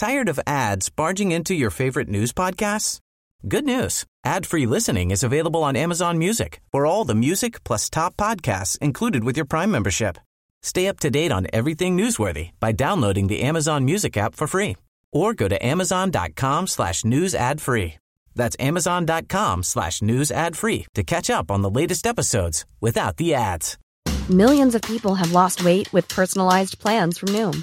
Tired of ads barging into your favorite news podcasts? Good news. Ad-free listening is available on Amazon Music for all the music plus top podcasts included with your Prime membership. Stay up to date on everything newsworthy by downloading the Amazon Music app for free or go to amazon.com slash news ad free. That's amazon.com slash news ad free to catch up on the latest episodes without the ads. Millions of people have lost weight with personalized plans from Noom,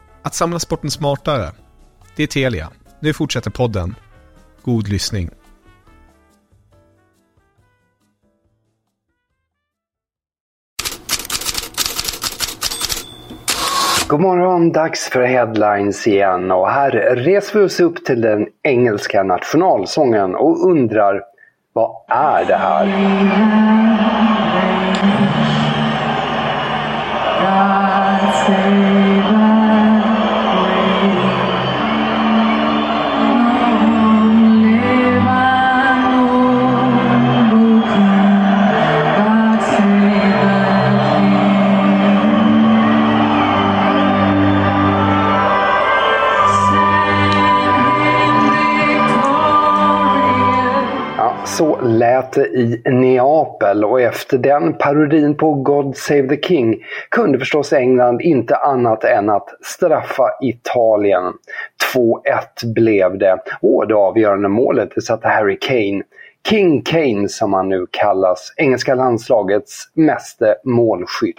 Att samla sporten smartare. Det är Telia. Nu fortsätter podden. God lyssning. God morgon, dags för headlines igen och här reser vi oss upp till den engelska nationalsången och undrar vad är det här? Lät i Neapel och efter den parodin på God Save the King kunde förstås England inte annat än att straffa Italien. 2-1 blev det och det avgörande målet satte Harry Kane. King Kane som han nu kallas, engelska landslagets meste målskytt.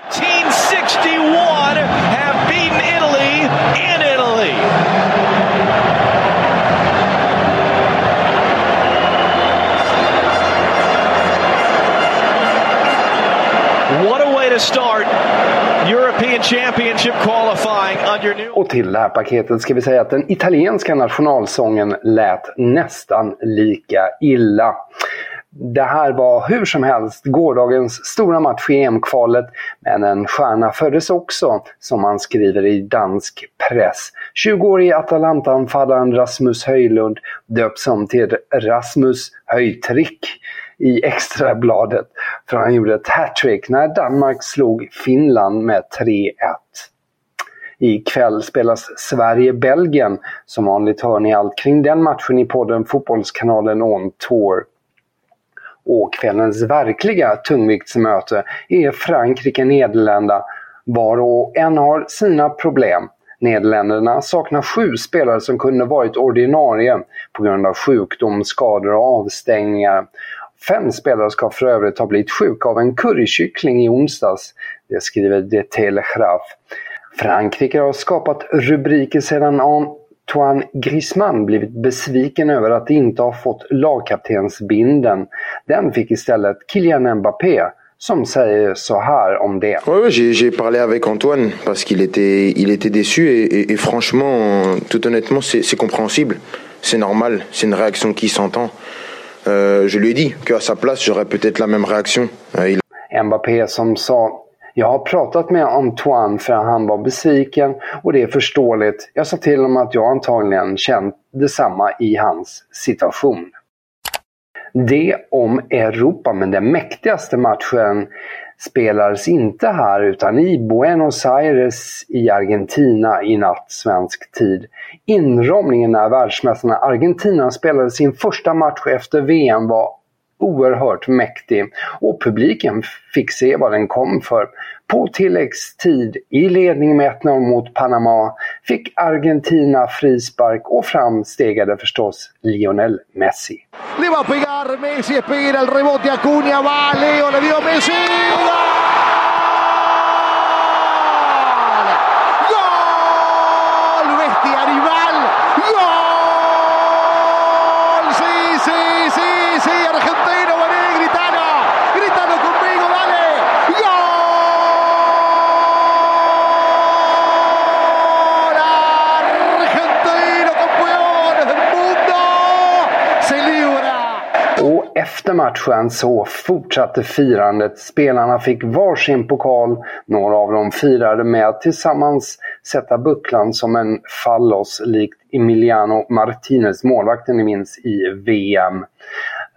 Till det här paketet ska vi säga att den italienska nationalsången lät nästan lika illa. Det här var hur som helst gårdagens stora match i EM-kvalet, men en stjärna föddes också, som man skriver i dansk press. 20-årige Atalanta-anfallaren Rasmus Höjlund döps om till Rasmus Höjtrick i extrabladet, för han gjorde ett hattrick när Danmark slog Finland med 3-1. Ikväll spelas Sverige-Belgien. Som vanligt hör ni allt kring den matchen i podden Fotbollskanalen On Tour. Och kvällens verkliga tungviktsmöte är Frankrike-Nederländerna var och en har sina problem. Nederländerna saknar sju spelare som kunde varit ordinarie på grund av sjukdom, skador och avstängningar. Fem spelare ska för övrigt ha blivit sjuka av en currykyckling i onsdags. Det skriver De Telegraph. Frankrike har skapat rubriker sedan Antoine Griezmann blivit besviken över att inte ha fått lagkaptensbinden. Den fick istället Kylian Mbappé som säger så här om det. Ouais, ouais, j'ai, parlé avec Antoine parce qu'il était, il était déçu et, et, et franchement, tout honnêtement, c'est compréhensible. C'est normal, c'est une réaction qui s'entend. Euh, je lui ai dit qu'à sa place, j'aurais peut-être la même réaction. Euh, il Mbappé som sa jag har pratat med Antoine för han var besviken och det är förståeligt. Jag sa till honom att jag antagligen känt detsamma i hans situation. Det om Europa, men den mäktigaste matchen spelades inte här utan i Buenos Aires i Argentina i natt svensk tid. Inramningen när världsmästarna Argentina spelade sin första match efter VM var oerhört mäktig och publiken fick se vad den kom för. På tilläggstid i ledning med 1-0 mot Panama fick Argentina frispark och framstegade förstås Lionel Messi. Le va a pegar Messi, espera el rebote Acuña, va Leo, le dio Messi. Efter matchen så fortsatte firandet. Spelarna fick varsin pokal. Några av dem firade med att tillsammans sätta bucklan som en fallos likt Emiliano Martinez, målvakten ni minns, i VM.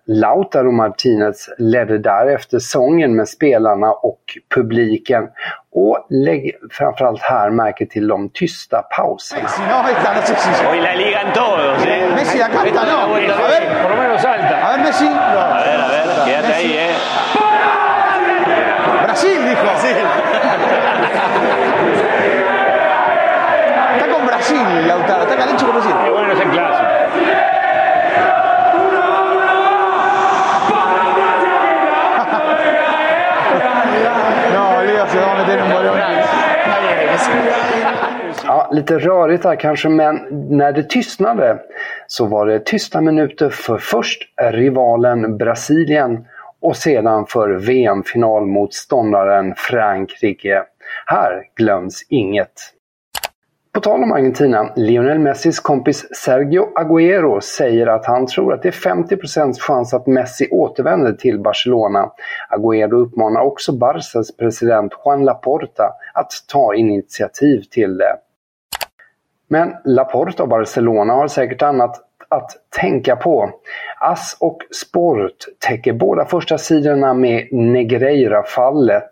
Lautaro Martinez ledde därefter sången med spelarna och publiken. Och lägg framförallt här märke till de tysta pauserna. Messi, no, esta no sé si. Hoy la ligan todos. Messi la canta, Esta es no. la vuelta. A ver. por lo menos salta. A ver, Messi. A ver, a ver, quédate ahí. Ja, lite rörigt här kanske, men när det tystnade så var det tysta minuter för först rivalen Brasilien och sedan för VM-finalmotståndaren Frankrike. Här glöms inget. På tal om Argentina, Lionel Messis kompis Sergio Agüero säger att han tror att det är 50% chans att Messi återvänder till Barcelona. Agüero uppmanar också Barcas president Juan Laporta att ta initiativ till det. Men Laporta och Barcelona har säkert annat att tänka på. Ass och Sport täcker båda första sidorna med Negreira-fallet.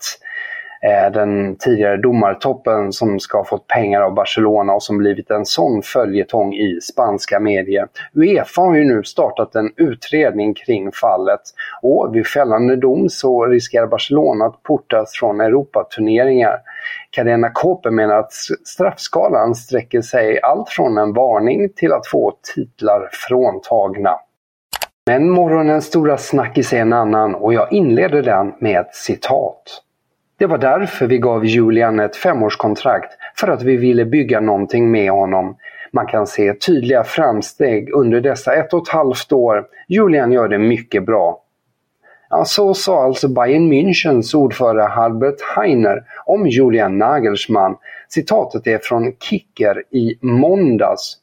Eh, Den tidigare domartoppen som ska ha fått pengar av Barcelona och som blivit en sån följetong i spanska medier. Uefa har ju nu startat en utredning kring fallet och vid fällande dom så riskerar Barcelona att portas från Europaturneringar. Cadena Cope menar att straffskalan sträcker sig allt från en varning till att få titlar fråntagna. Men morgonens stora snackis är en annan och jag inleder den med ett citat. Det var därför vi gav Julian ett femårskontrakt, för att vi ville bygga någonting med honom. Man kan se tydliga framsteg under dessa ett och ett halvt år. Julian gör det mycket bra. Ja, så sa alltså Bayern Münchens ordförande Herbert Heiner om Julian Nagelsmann. Citatet är från Kicker i måndags.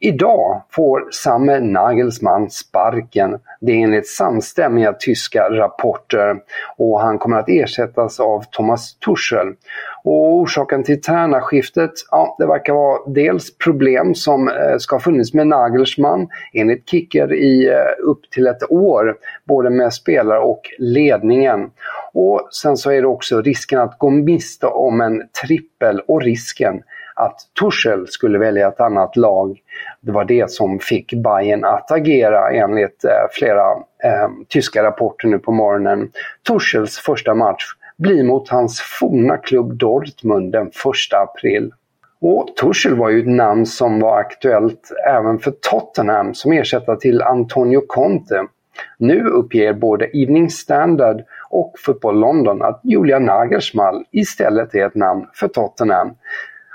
Idag får samme Nagelsmann sparken. Det är enligt samstämmiga tyska rapporter och han kommer att ersättas av Thomas Tuchel. Och orsaken till tränarskiftet, ja det verkar vara dels problem som eh, ska ha funnits med Nagelsmann enligt Kicker i eh, upp till ett år, både med spelare och ledningen. Och sen så är det också risken att gå miste om en trippel och risken att Tuchel skulle välja ett annat lag. Det var det som fick Bayern att agera enligt eh, flera eh, tyska rapporter nu på morgonen. Tuchels första match blir mot hans forna klubb Dortmund den 1 april. Och Tuchel var ju ett namn som var aktuellt även för Tottenham som ersättare till Antonio Conte. Nu uppger både Evening Standard och Football London att Julian Nagelsmann istället är ett namn för Tottenham.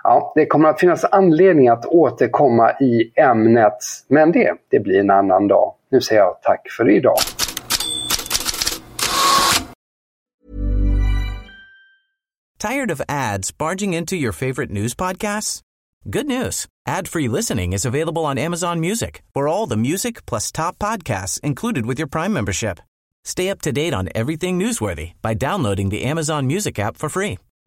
Ja, det kommer att finnas anledning att återkomma i ämnet, men det, det blir en annan dag. Nu säger jag tack för idag. Tired of ads barging into your favorite news podcasts? Good news. Ad-free listening is available on Amazon Music for all the music plus top podcasts included with your Prime membership. Stay up to date on everything newsworthy by downloading the Amazon Music app for free